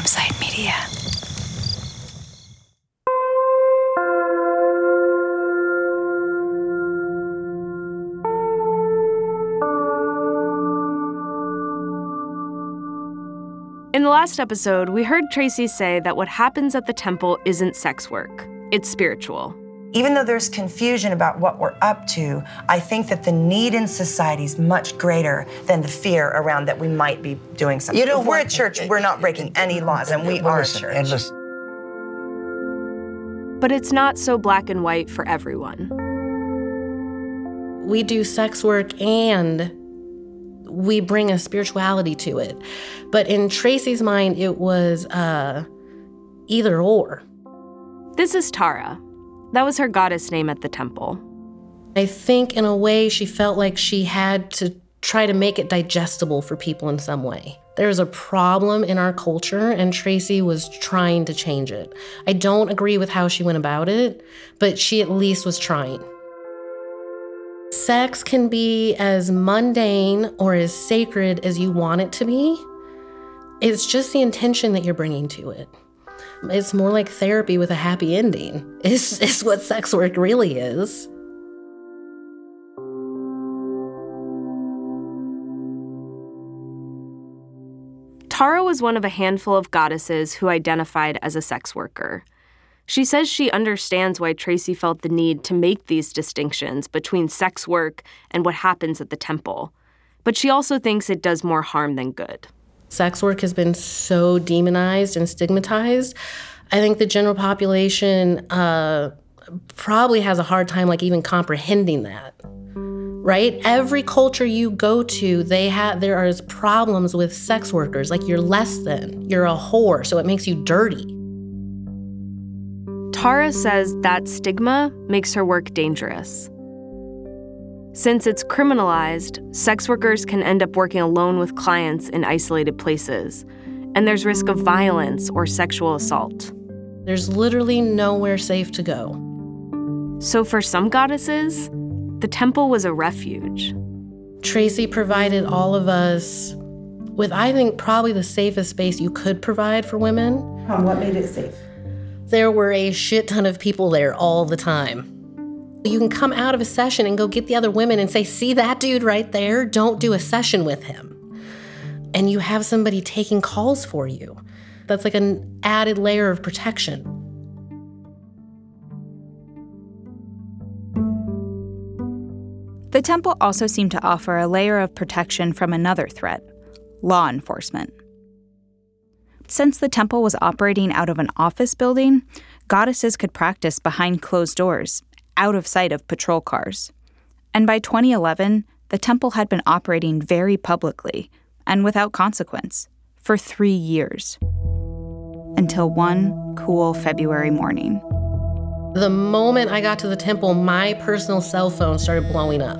Campside Media. In the last episode, we heard Tracy say that what happens at the temple isn't sex work, it's spiritual. Even though there's confusion about what we're up to, I think that the need in society is much greater than the fear around that we might be doing something. You know if we're a church, we're not breaking any laws, and we are a church. But it's not so black and white for everyone. we do sex work and we bring a spirituality to it. But in Tracy's mind, it was uh, either or. This is Tara. That was her goddess name at the temple. I think, in a way, she felt like she had to try to make it digestible for people in some way. There's a problem in our culture, and Tracy was trying to change it. I don't agree with how she went about it, but she at least was trying. Sex can be as mundane or as sacred as you want it to be. It's just the intention that you're bringing to it. It's more like therapy with a happy ending, is, is what sex work really is. Tara was one of a handful of goddesses who identified as a sex worker. She says she understands why Tracy felt the need to make these distinctions between sex work and what happens at the temple. But she also thinks it does more harm than good. Sex work has been so demonized and stigmatized. I think the general population uh, probably has a hard time, like even comprehending that. Right? Every culture you go to, they have there are problems with sex workers. Like you're less than, you're a whore, so it makes you dirty. Tara says that stigma makes her work dangerous. Since it's criminalized, sex workers can end up working alone with clients in isolated places, and there's risk of violence or sexual assault. There's literally nowhere safe to go. So, for some goddesses, the temple was a refuge. Tracy provided all of us with, I think, probably the safest space you could provide for women. what made it safe? There were a shit ton of people there all the time. You can come out of a session and go get the other women and say, See that dude right there? Don't do a session with him. And you have somebody taking calls for you. That's like an added layer of protection. The temple also seemed to offer a layer of protection from another threat law enforcement. Since the temple was operating out of an office building, goddesses could practice behind closed doors, out of sight of patrol cars. And by 2011, the temple had been operating very publicly and without consequence for three years. Until one cool February morning. The moment I got to the temple, my personal cell phone started blowing up.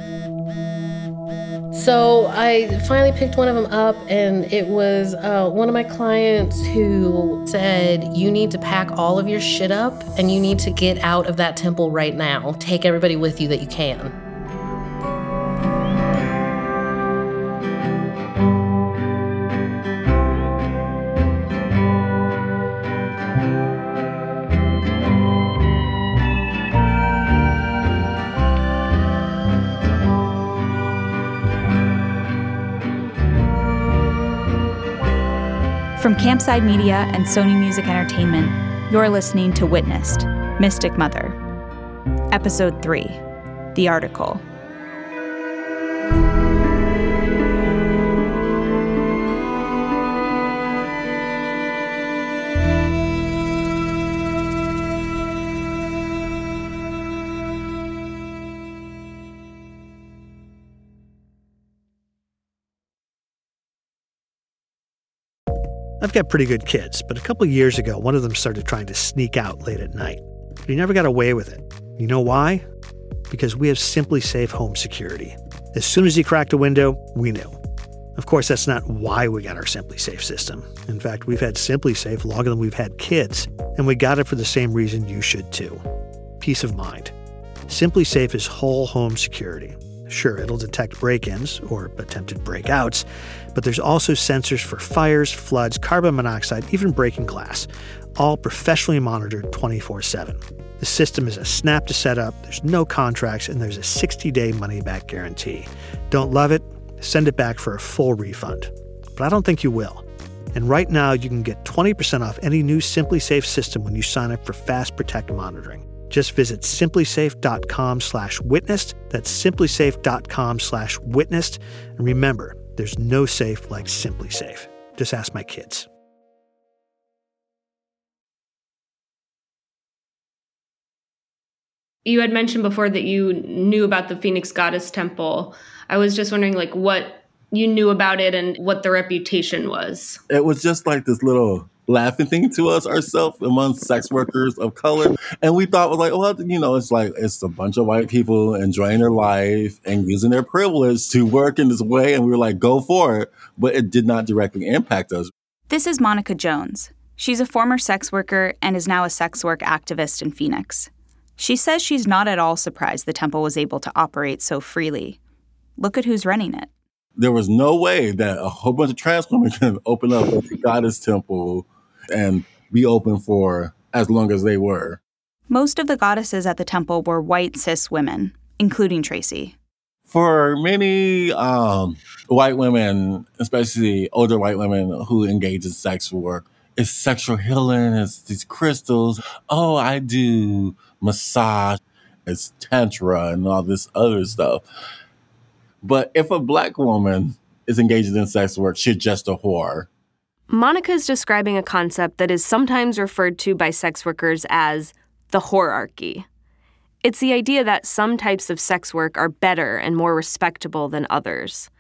So I finally picked one of them up, and it was uh, one of my clients who said, You need to pack all of your shit up and you need to get out of that temple right now. Take everybody with you that you can. From Campside Media and Sony Music Entertainment, you're listening to Witnessed Mystic Mother. Episode 3 The Article. I've got pretty good kids, but a couple years ago, one of them started trying to sneak out late at night. But he never got away with it. You know why? Because we have SimpliSafe home security. As soon as he cracked a window, we knew. Of course, that's not why we got our SimpliSafe system. In fact, we've had SimpliSafe longer than we've had kids, and we got it for the same reason you should too peace of mind. Simply Safe is whole home security. Sure, it'll detect break ins or attempted breakouts, but there's also sensors for fires, floods, carbon monoxide, even breaking glass, all professionally monitored 24 7. The system is a snap to set up, there's no contracts, and there's a 60 day money back guarantee. Don't love it? Send it back for a full refund. But I don't think you will. And right now, you can get 20% off any new SimpliSafe system when you sign up for Fast Protect monitoring. Just visit simplisafe.com slash witnessed. That's simplisafe.com slash witnessed. And remember, there's no safe like SimpliSafe. Just ask my kids. You had mentioned before that you knew about the Phoenix Goddess Temple. I was just wondering, like, what you knew about it and what the reputation was. It was just like this little laughing thing to us ourselves among sex workers of color. And we thought was like, well, you know, it's like it's a bunch of white people enjoying their life and using their privilege to work in this way. And we were like, go for it. But it did not directly impact us. This is Monica Jones. She's a former sex worker and is now a sex work activist in Phoenix. She says she's not at all surprised the temple was able to operate so freely. Look at who's running it. There was no way that a whole bunch of trans women can open up a goddess temple and be open for as long as they were. Most of the goddesses at the temple were white cis women, including Tracy. For many um, white women, especially older white women who engage in sex work, it's sexual healing, it's these crystals. Oh, I do massage, it's tantra, and all this other stuff. But if a black woman is engaged in sex work, she's just a whore. Monica is describing a concept that is sometimes referred to by sex workers as the whorearchy. It's the idea that some types of sex work are better and more respectable than others.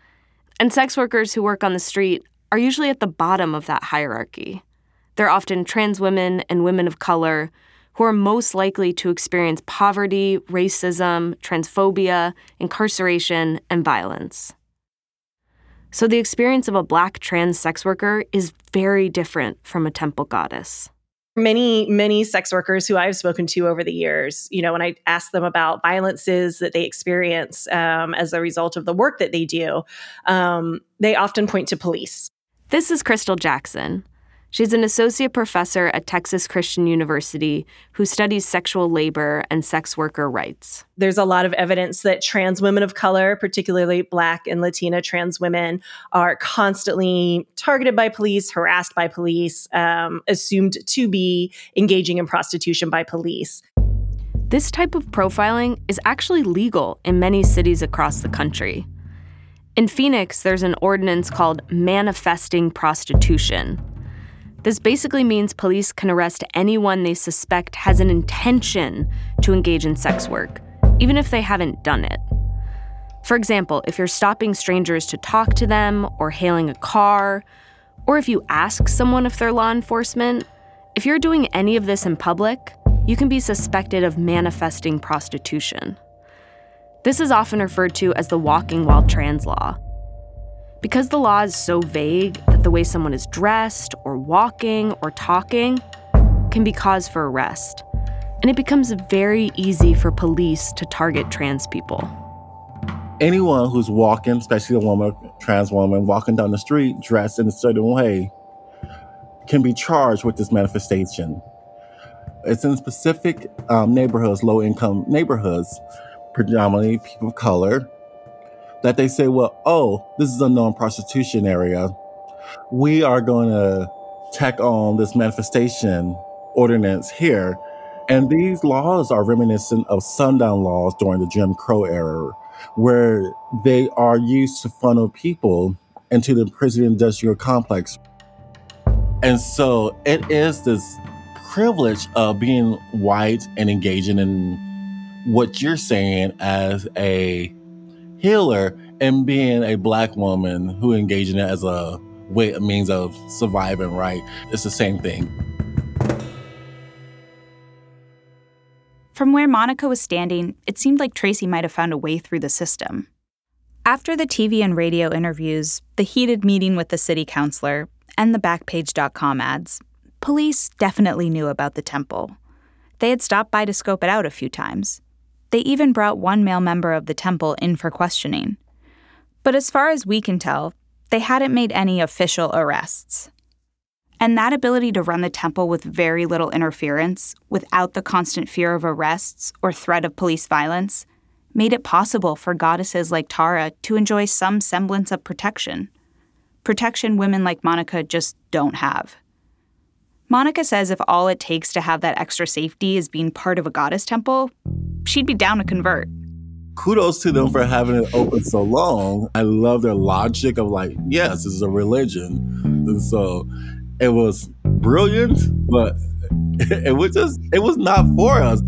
And sex workers who work on the street are usually at the bottom of that hierarchy. They're often trans women and women of color who are most likely to experience poverty, racism, transphobia, incarceration, and violence. So the experience of a black trans sex worker is very different from a temple goddess. Many, many sex workers who I've spoken to over the years, you know, when I ask them about violences that they experience um, as a result of the work that they do, um, they often point to police. This is Crystal Jackson. She's an associate professor at Texas Christian University who studies sexual labor and sex worker rights. There's a lot of evidence that trans women of color, particularly Black and Latina trans women, are constantly targeted by police, harassed by police, um, assumed to be engaging in prostitution by police. This type of profiling is actually legal in many cities across the country. In Phoenix, there's an ordinance called manifesting prostitution this basically means police can arrest anyone they suspect has an intention to engage in sex work, even if they haven't done it. For example, if you're stopping strangers to talk to them or hailing a car, or if you ask someone if they're law enforcement, if you're doing any of this in public, you can be suspected of manifesting prostitution. This is often referred to as the walking while trans law. Because the law is so vague that the way someone is dressed or walking or talking can be cause for arrest. And it becomes very easy for police to target trans people. Anyone who's walking, especially a woman, trans woman, walking down the street dressed in a certain way, can be charged with this manifestation. It's in specific um, neighborhoods, low income neighborhoods, predominantly people of color, that they say, well, oh, this is a known prostitution area. We are going to tack on this manifestation ordinance here. And these laws are reminiscent of sundown laws during the Jim Crow era, where they are used to funnel people into the prison industrial complex. And so it is this privilege of being white and engaging in what you're saying as a healer and being a black woman who engaged in it as a way a means of surviving right? It's the same thing. From where monica was standing it seemed like tracy might have found a way through the system. After the tv and radio interviews the heated meeting with the city councilor and the backpage.com ads police definitely knew about the temple. They had stopped by to scope it out a few times They even brought one male member of the temple in for questioning. But as far as we can tell, they hadn't made any official arrests. And that ability to run the temple with very little interference, without the constant fear of arrests or threat of police violence, made it possible for goddesses like Tara to enjoy some semblance of protection. Protection women like Monica just don't have. Monica says if all it takes to have that extra safety is being part of a goddess temple, she'd be down to convert. Kudos to them for having it open so long. I love their logic of like, yes, this is a religion. And so it was brilliant, but it was just, it was not for us.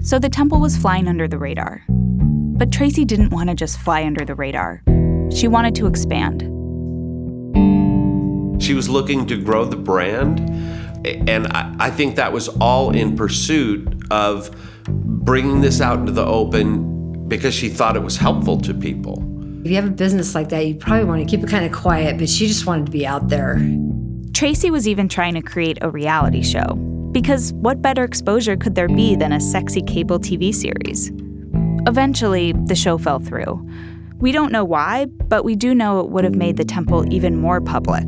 So the temple was flying under the radar. But Tracy didn't want to just fly under the radar. She wanted to expand. She was looking to grow the brand. And I, I think that was all in pursuit of bringing this out into the open because she thought it was helpful to people. If you have a business like that, you probably want to keep it kind of quiet, but she just wanted to be out there. Tracy was even trying to create a reality show. Because what better exposure could there be than a sexy cable TV series? Eventually, the show fell through. We don't know why, but we do know it would have made the temple even more public,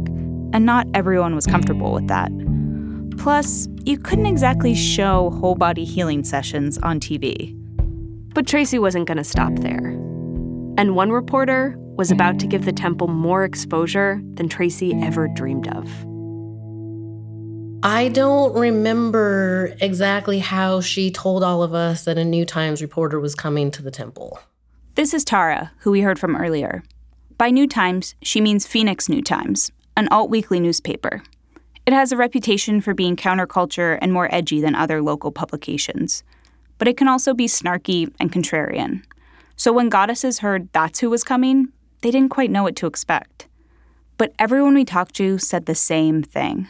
and not everyone was comfortable with that. Plus, you couldn't exactly show whole body healing sessions on TV. But Tracy wasn't going to stop there. And one reporter was about to give the temple more exposure than Tracy ever dreamed of. I don't remember exactly how she told all of us that a New Times reporter was coming to the temple. This is Tara, who we heard from earlier. By New Times, she means Phoenix New Times, an alt weekly newspaper. It has a reputation for being counterculture and more edgy than other local publications. But it can also be snarky and contrarian. So when goddesses heard that's who was coming, they didn't quite know what to expect. But everyone we talked to said the same thing.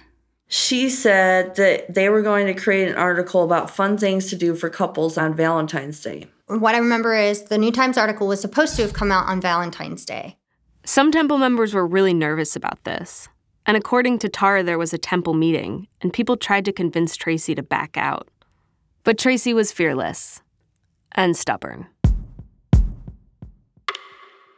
She said that they were going to create an article about fun things to do for couples on Valentine's Day. What I remember is the New Times article was supposed to have come out on Valentine's Day. Some temple members were really nervous about this. And according to Tara, there was a temple meeting, and people tried to convince Tracy to back out. But Tracy was fearless and stubborn.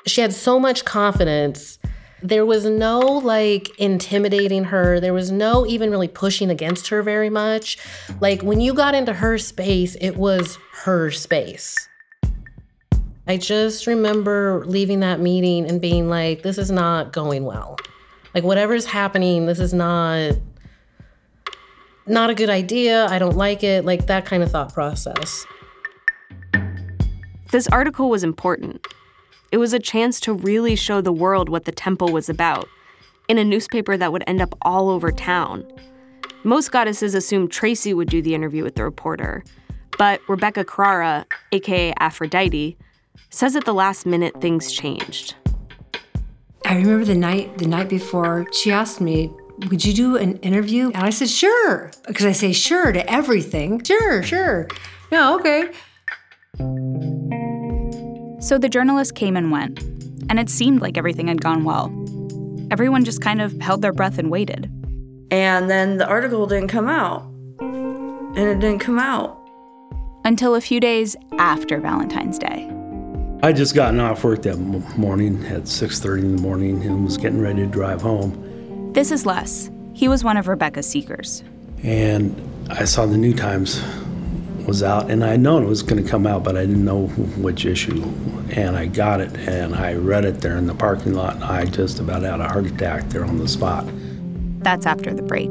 She had so much confidence. There was no like intimidating her. There was no even really pushing against her very much. Like when you got into her space, it was her space. I just remember leaving that meeting and being like, this is not going well. Like whatever's happening, this is not not a good idea. I don't like it. Like that kind of thought process. This article was important. It was a chance to really show the world what the temple was about in a newspaper that would end up all over town. Most goddesses assumed Tracy would do the interview with the reporter, but Rebecca Carrara, aka Aphrodite, says at the last minute things changed. I remember the night the night before she asked me, "Would you do an interview?" And I said, "Sure," because I say sure to everything. Sure, sure. No, okay. So the journalist came and went, and it seemed like everything had gone well. Everyone just kind of held their breath and waited. And then the article didn't come out. And it didn't come out. Until a few days after Valentine's Day. I just gotten off work that morning at 6:30 in the morning and was getting ready to drive home. This is Les. He was one of Rebecca's seekers. And I saw the New Times was out, and I known it was going to come out, but I didn't know which issue. And I got it, and I read it there in the parking lot, and I just about had a heart attack there on the spot. That's after the break.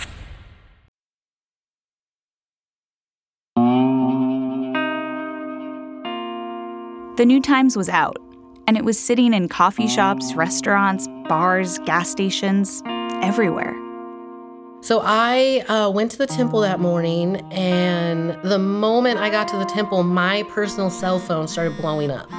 The New Times was out, and it was sitting in coffee shops, restaurants, bars, gas stations, everywhere. So I uh, went to the temple that morning, and the moment I got to the temple, my personal cell phone started blowing up.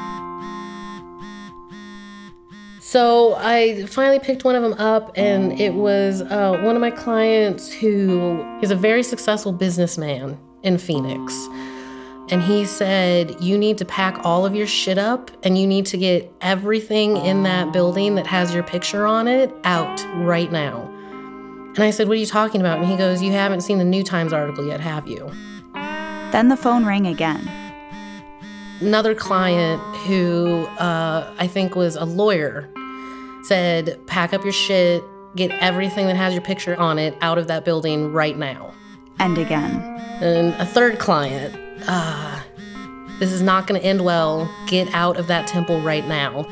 So I finally picked one of them up, and it was uh, one of my clients who is a very successful businessman in Phoenix. And he said, You need to pack all of your shit up and you need to get everything in that building that has your picture on it out right now. And I said, What are you talking about? And he goes, You haven't seen the New Times article yet, have you? Then the phone rang again. Another client who uh, I think was a lawyer said, Pack up your shit, get everything that has your picture on it out of that building right now. And again. And a third client, uh, this is not going to end well. Get out of that temple right now.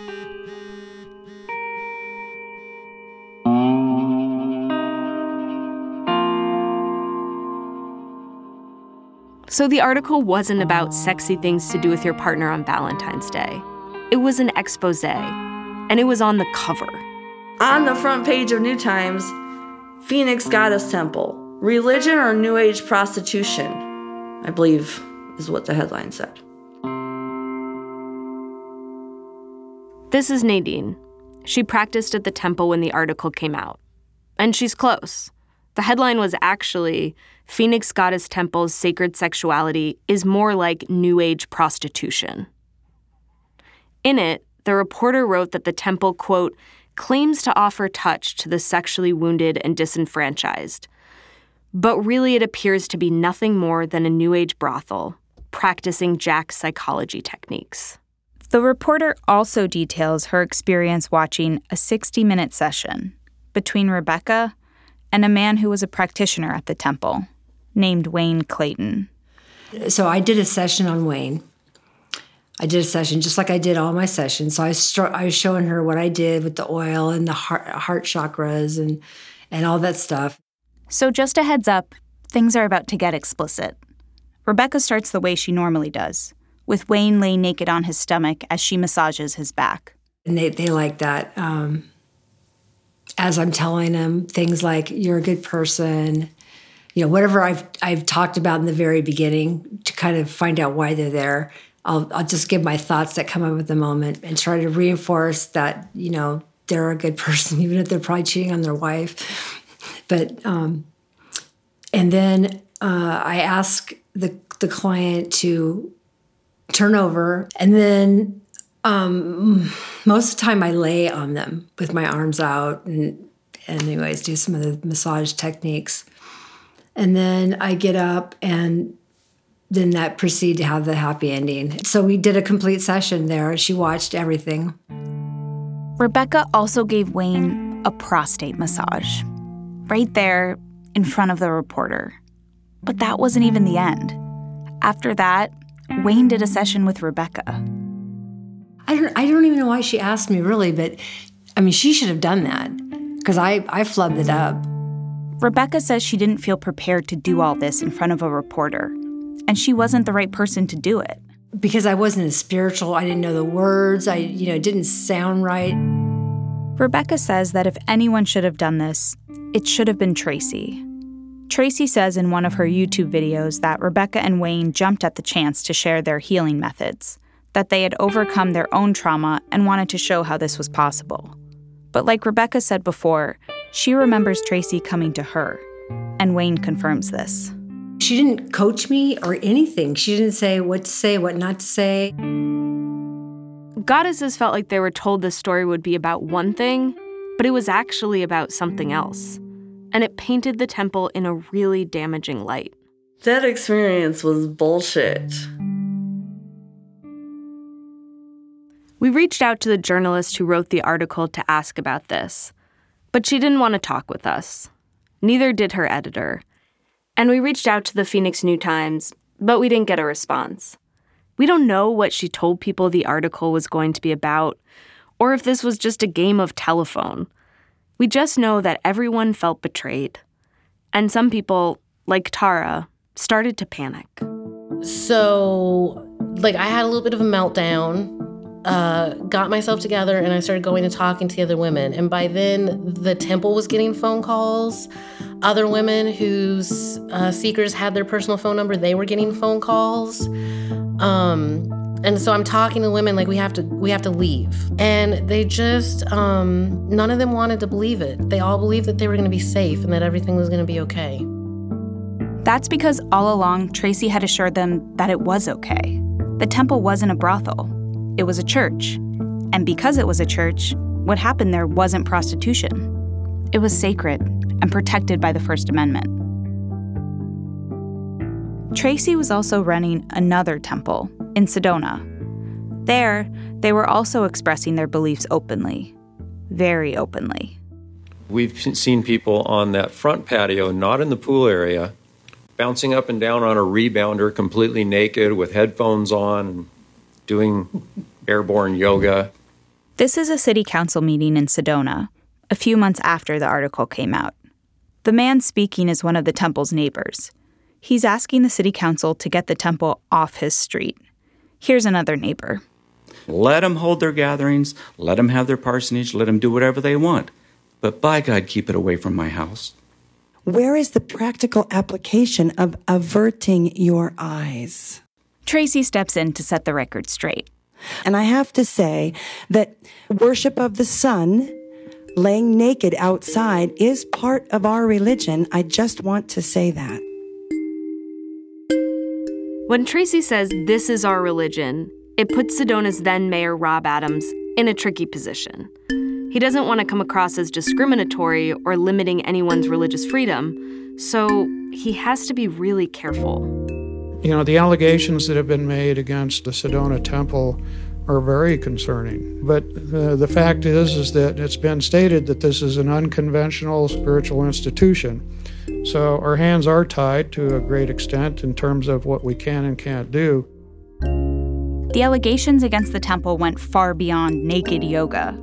So the article wasn't about sexy things to do with your partner on Valentine's Day. It was an expose, and it was on the cover. On the front page of New Times, Phoenix Goddess Temple Religion or New Age Prostitution, I believe is what the headline said. This is Nadine. She practiced at the temple when the article came out. And she's close. The headline was actually Phoenix Goddess Temple's sacred sexuality is more like New Age prostitution. In it, the reporter wrote that the temple, quote, claims to offer touch to the sexually wounded and disenfranchised. But really, it appears to be nothing more than a New Age brothel, practicing Jack's psychology techniques. The reporter also details her experience watching a 60 minute session between Rebecca and a man who was a practitioner at the temple named Wayne Clayton. So I did a session on Wayne. I did a session just like I did all my sessions. So I, stro- I was showing her what I did with the oil and the heart, heart chakras and and all that stuff. So just a heads up, things are about to get explicit. Rebecca starts the way she normally does, with Wayne laying naked on his stomach as she massages his back. And they, they like that. Um, as I'm telling them things like, you're a good person, you know, whatever I've, I've talked about in the very beginning to kind of find out why they're there. I'll, I'll just give my thoughts that come up at the moment and try to reinforce that, you know, they're a good person, even if they're probably cheating on their wife. But, um, and then uh, I ask the, the client to turn over and then um, most of the time I lay on them with my arms out and, and anyways do some of the massage techniques and then I get up and then that proceed to have the happy ending. So we did a complete session there. She watched everything. Rebecca also gave Wayne a prostate massage, right there in front of the reporter. But that wasn't even the end. After that, Wayne did a session with Rebecca. I don't I don't even know why she asked me really, but I mean she should have done that because I I flubbed it up. Rebecca says she didn't feel prepared to do all this in front of a reporter, and she wasn't the right person to do it. Because I wasn't as spiritual, I didn't know the words, I you know, it didn't sound right. Rebecca says that if anyone should have done this, it should have been Tracy. Tracy says in one of her YouTube videos that Rebecca and Wayne jumped at the chance to share their healing methods, that they had overcome their own trauma and wanted to show how this was possible. But like Rebecca said before, she remembers Tracy coming to her, and Wayne confirms this. She didn't coach me or anything. She didn't say what to say, what not to say. Goddesses felt like they were told this story would be about one thing, but it was actually about something else. And it painted the temple in a really damaging light. That experience was bullshit. We reached out to the journalist who wrote the article to ask about this, but she didn't want to talk with us. Neither did her editor. And we reached out to the Phoenix New Times, but we didn't get a response. We don't know what she told people the article was going to be about, or if this was just a game of telephone. We just know that everyone felt betrayed. And some people, like Tara, started to panic. So, like, I had a little bit of a meltdown, uh, got myself together, and I started going and talking to the other women. And by then, the temple was getting phone calls. Other women whose uh, seekers had their personal phone number, they were getting phone calls. Um, and so I'm talking to women like we have to we have to leave. And they just um, none of them wanted to believe it. They all believed that they were going to be safe and that everything was going to be okay. That's because all along Tracy had assured them that it was okay. The temple wasn't a brothel. It was a church. And because it was a church, what happened there wasn't prostitution. It was sacred and protected by the First Amendment. Tracy was also running another temple in Sedona. There, they were also expressing their beliefs openly, very openly. We've seen people on that front patio, not in the pool area, bouncing up and down on a rebounder completely naked with headphones on and doing airborne yoga. This is a city council meeting in Sedona, a few months after the article came out. The man speaking is one of the temple's neighbors. He's asking the city council to get the temple off his street. Here's another neighbor. Let them hold their gatherings, let them have their parsonage, let them do whatever they want. But by God, keep it away from my house. Where is the practical application of averting your eyes? Tracy steps in to set the record straight. And I have to say that worship of the sun, laying naked outside, is part of our religion. I just want to say that. When Tracy says this is our religion, it puts Sedona's then mayor Rob Adams in a tricky position. He doesn't want to come across as discriminatory or limiting anyone's religious freedom, so he has to be really careful. You know, the allegations that have been made against the Sedona Temple are very concerning. But uh, the fact is, is that it's been stated that this is an unconventional spiritual institution. So our hands are tied to a great extent in terms of what we can and can't do. The allegations against the temple went far beyond naked yoga.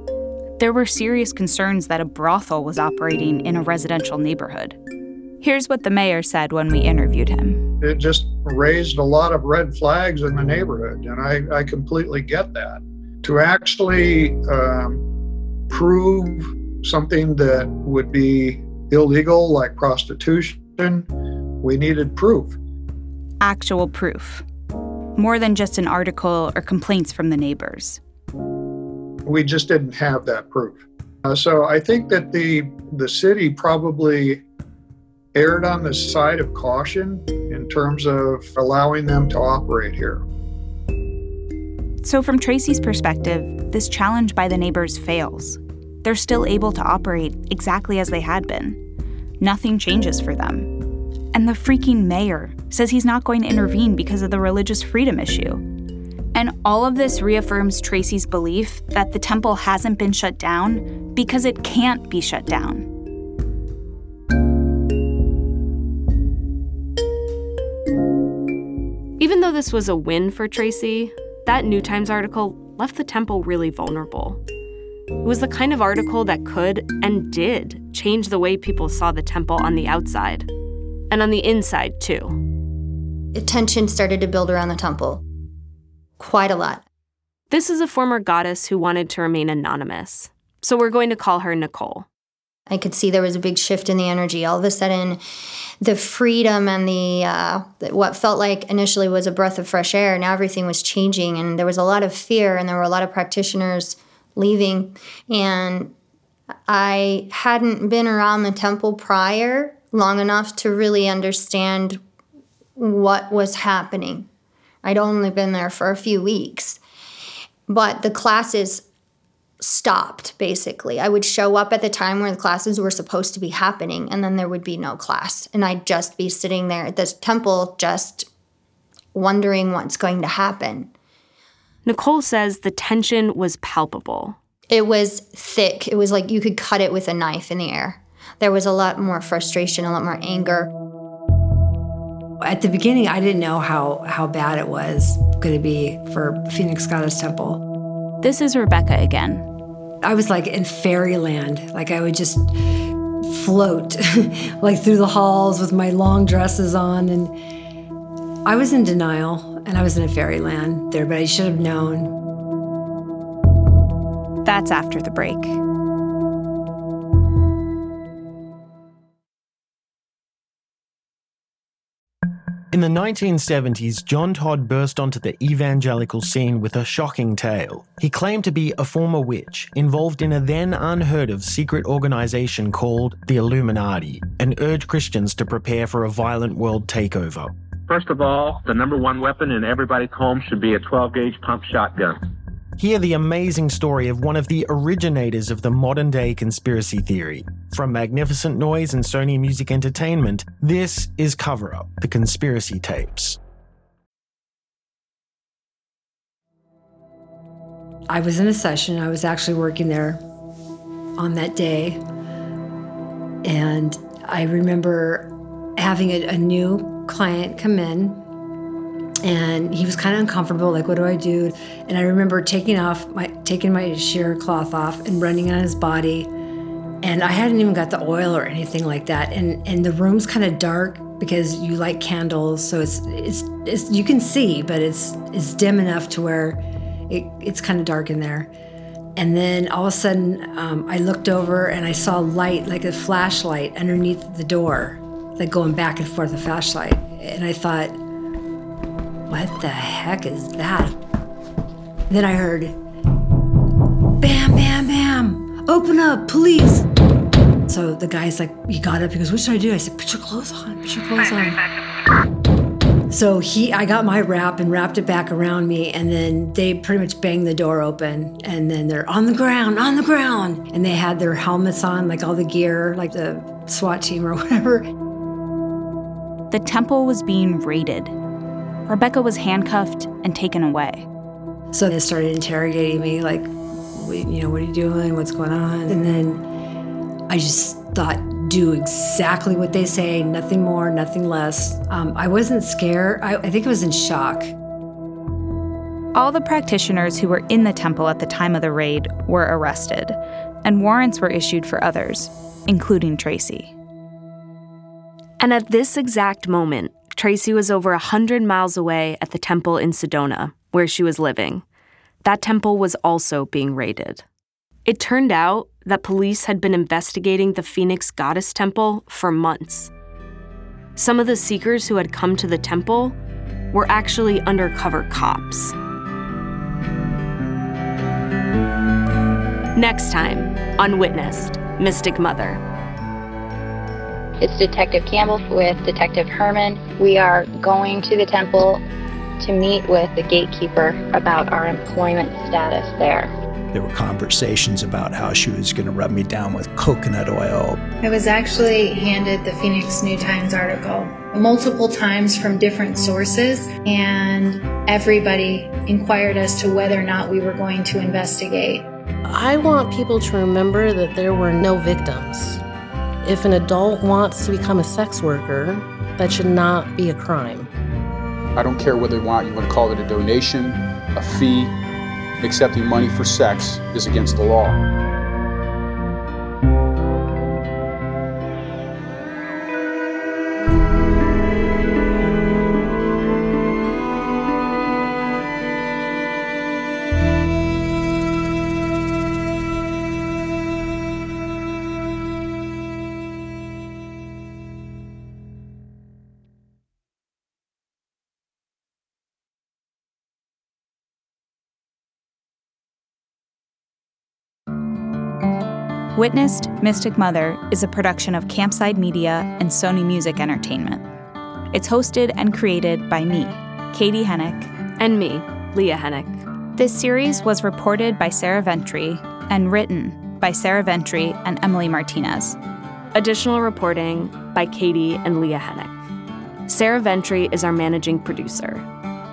There were serious concerns that a brothel was operating in a residential neighborhood. Here's what the mayor said when we interviewed him. It just raised a lot of red flags in the neighborhood, and I, I completely get that. To actually um, prove something that would be illegal, like prostitution, we needed proof. Actual proof. More than just an article or complaints from the neighbors. We just didn't have that proof. Uh, so I think that the the city probably erred on the side of caution in terms of allowing them to operate here. So, from Tracy's perspective, this challenge by the neighbors fails. They're still able to operate exactly as they had been. Nothing changes for them. And the freaking mayor says he's not going to intervene because of the religious freedom issue. And all of this reaffirms Tracy's belief that the temple hasn't been shut down because it can't be shut down. Even though this was a win for Tracy, that New Times article left the temple really vulnerable. It was the kind of article that could and did change the way people saw the temple on the outside and on the inside, too. Attention started to build around the temple. Quite a lot. This is a former goddess who wanted to remain anonymous, so we're going to call her Nicole. I could see there was a big shift in the energy. All of a sudden, the freedom and the uh, what felt like initially was a breath of fresh air. Now everything was changing, and there was a lot of fear, and there were a lot of practitioners leaving. And I hadn't been around the temple prior long enough to really understand what was happening. I'd only been there for a few weeks, but the classes stopped basically. I would show up at the time where the classes were supposed to be happening and then there would be no class and I'd just be sitting there at this temple just wondering what's going to happen. Nicole says the tension was palpable. It was thick. It was like you could cut it with a knife in the air. There was a lot more frustration, a lot more anger. At the beginning, I didn't know how, how bad it was going to be for Phoenix Goddess Temple. This is Rebecca again. I was like in fairyland. Like I would just float like through the halls with my long dresses on and I was in denial and I was in a fairyland there, but I should have known. That's after the break. In the 1970s, John Todd burst onto the evangelical scene with a shocking tale. He claimed to be a former witch involved in a then unheard of secret organization called the Illuminati and urged Christians to prepare for a violent world takeover. First of all, the number one weapon in everybody's home should be a 12 gauge pump shotgun. Hear the amazing story of one of the originators of the modern day conspiracy theory. From Magnificent Noise and Sony Music Entertainment, this is Cover Up The Conspiracy Tapes. I was in a session, I was actually working there on that day. And I remember having a, a new client come in and he was kind of uncomfortable like what do i do? And i remember taking off my taking my sheer cloth off and running on his body and i hadn't even got the oil or anything like that and and the room's kind of dark because you light candles so it's it's, it's you can see but it's it's dim enough to where it, it's kind of dark in there. And then all of a sudden um, i looked over and i saw light like a flashlight underneath the door like going back and forth the flashlight and i thought what the heck is that? Then I heard, bam, bam, bam, open up, please. So the guy's like, he got up, he goes, what should I do? I said, put your clothes on, put your clothes on. So he, I got my wrap and wrapped it back around me, and then they pretty much banged the door open, and then they're on the ground, on the ground, and they had their helmets on, like all the gear, like the SWAT team or whatever. The temple was being raided. Rebecca was handcuffed and taken away. So they started interrogating me, like, you know, what are you doing? What's going on? And then I just thought, do exactly what they say, nothing more, nothing less. Um, I wasn't scared. I, I think I was in shock. All the practitioners who were in the temple at the time of the raid were arrested, and warrants were issued for others, including Tracy. And at this exact moment, Tracy was over a 100 miles away at the temple in Sedona, where she was living. That temple was also being raided. It turned out that police had been investigating the Phoenix Goddess Temple for months. Some of the seekers who had come to the temple were actually undercover cops. Next time on Witnessed Mystic Mother. It's Detective Campbell with Detective Herman. We are going to the temple to meet with the gatekeeper about our employment status there. There were conversations about how she was going to rub me down with coconut oil. I was actually handed the Phoenix New Times article multiple times from different sources, and everybody inquired as to whether or not we were going to investigate. I want people to remember that there were no victims. If an adult wants to become a sex worker, that should not be a crime. I don't care whether you want you want to call it a donation, a fee. Accepting money for sex is against the law. Witnessed Mystic Mother is a production of Campside Media and Sony Music Entertainment. It's hosted and created by me, Katie Hennick, and me, Leah Hennick. This series was reported by Sarah Ventre, and written by Sarah Ventre and Emily Martinez. Additional reporting by Katie and Leah Hennick. Sarah Ventre is our managing producer.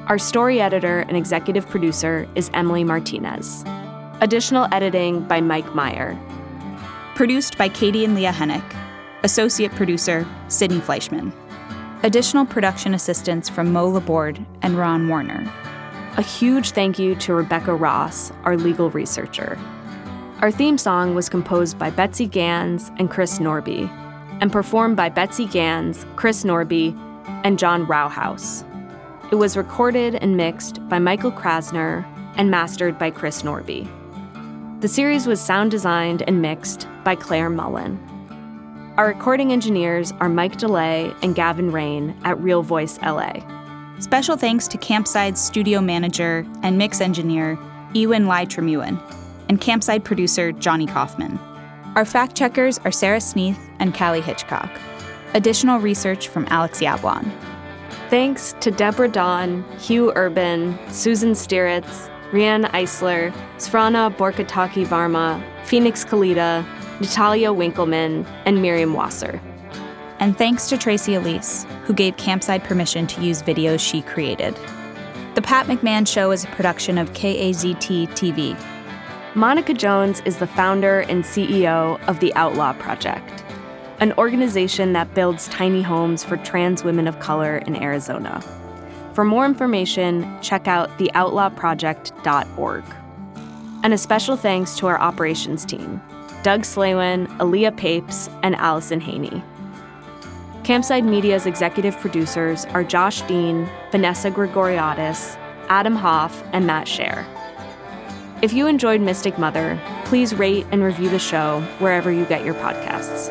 Our story editor and executive producer is Emily Martinez. Additional editing by Mike Meyer. Produced by Katie and Leah Hennick. Associate producer, Sydney Fleischman. Additional production assistance from Mo Laborde and Ron Warner. A huge thank you to Rebecca Ross, our legal researcher. Our theme song was composed by Betsy Gans and Chris Norby, and performed by Betsy Gans, Chris Norby, and John Rauhaus. It was recorded and mixed by Michael Krasner and mastered by Chris Norby. The series was sound designed and mixed by Claire Mullen. Our recording engineers are Mike DeLay and Gavin Rain at Real Voice LA. Special thanks to Campside's studio manager and mix engineer, Ewan Lai Tremewen, and Campside producer, Johnny Kaufman. Our fact checkers are Sarah Sneath and Callie Hitchcock. Additional research from Alex Yablon. Thanks to Deborah Dawn, Hugh Urban, Susan Stieritz, Riane Eisler, Sravana Borkataky Varma, Phoenix Kalita, Natalia Winkleman, and Miriam Wasser. And thanks to Tracy Elise, who gave Campside permission to use videos she created. The Pat McMahon Show is a production of KAZT TV. Monica Jones is the founder and CEO of the Outlaw Project, an organization that builds tiny homes for trans women of color in Arizona. For more information, check out theoutlawproject.org. And a special thanks to our operations team Doug Slaywin, Aaliyah Papes, and Allison Haney. Campside Media's executive producers are Josh Dean, Vanessa Grigoriadis, Adam Hoff, and Matt Shaer. If you enjoyed Mystic Mother, please rate and review the show wherever you get your podcasts.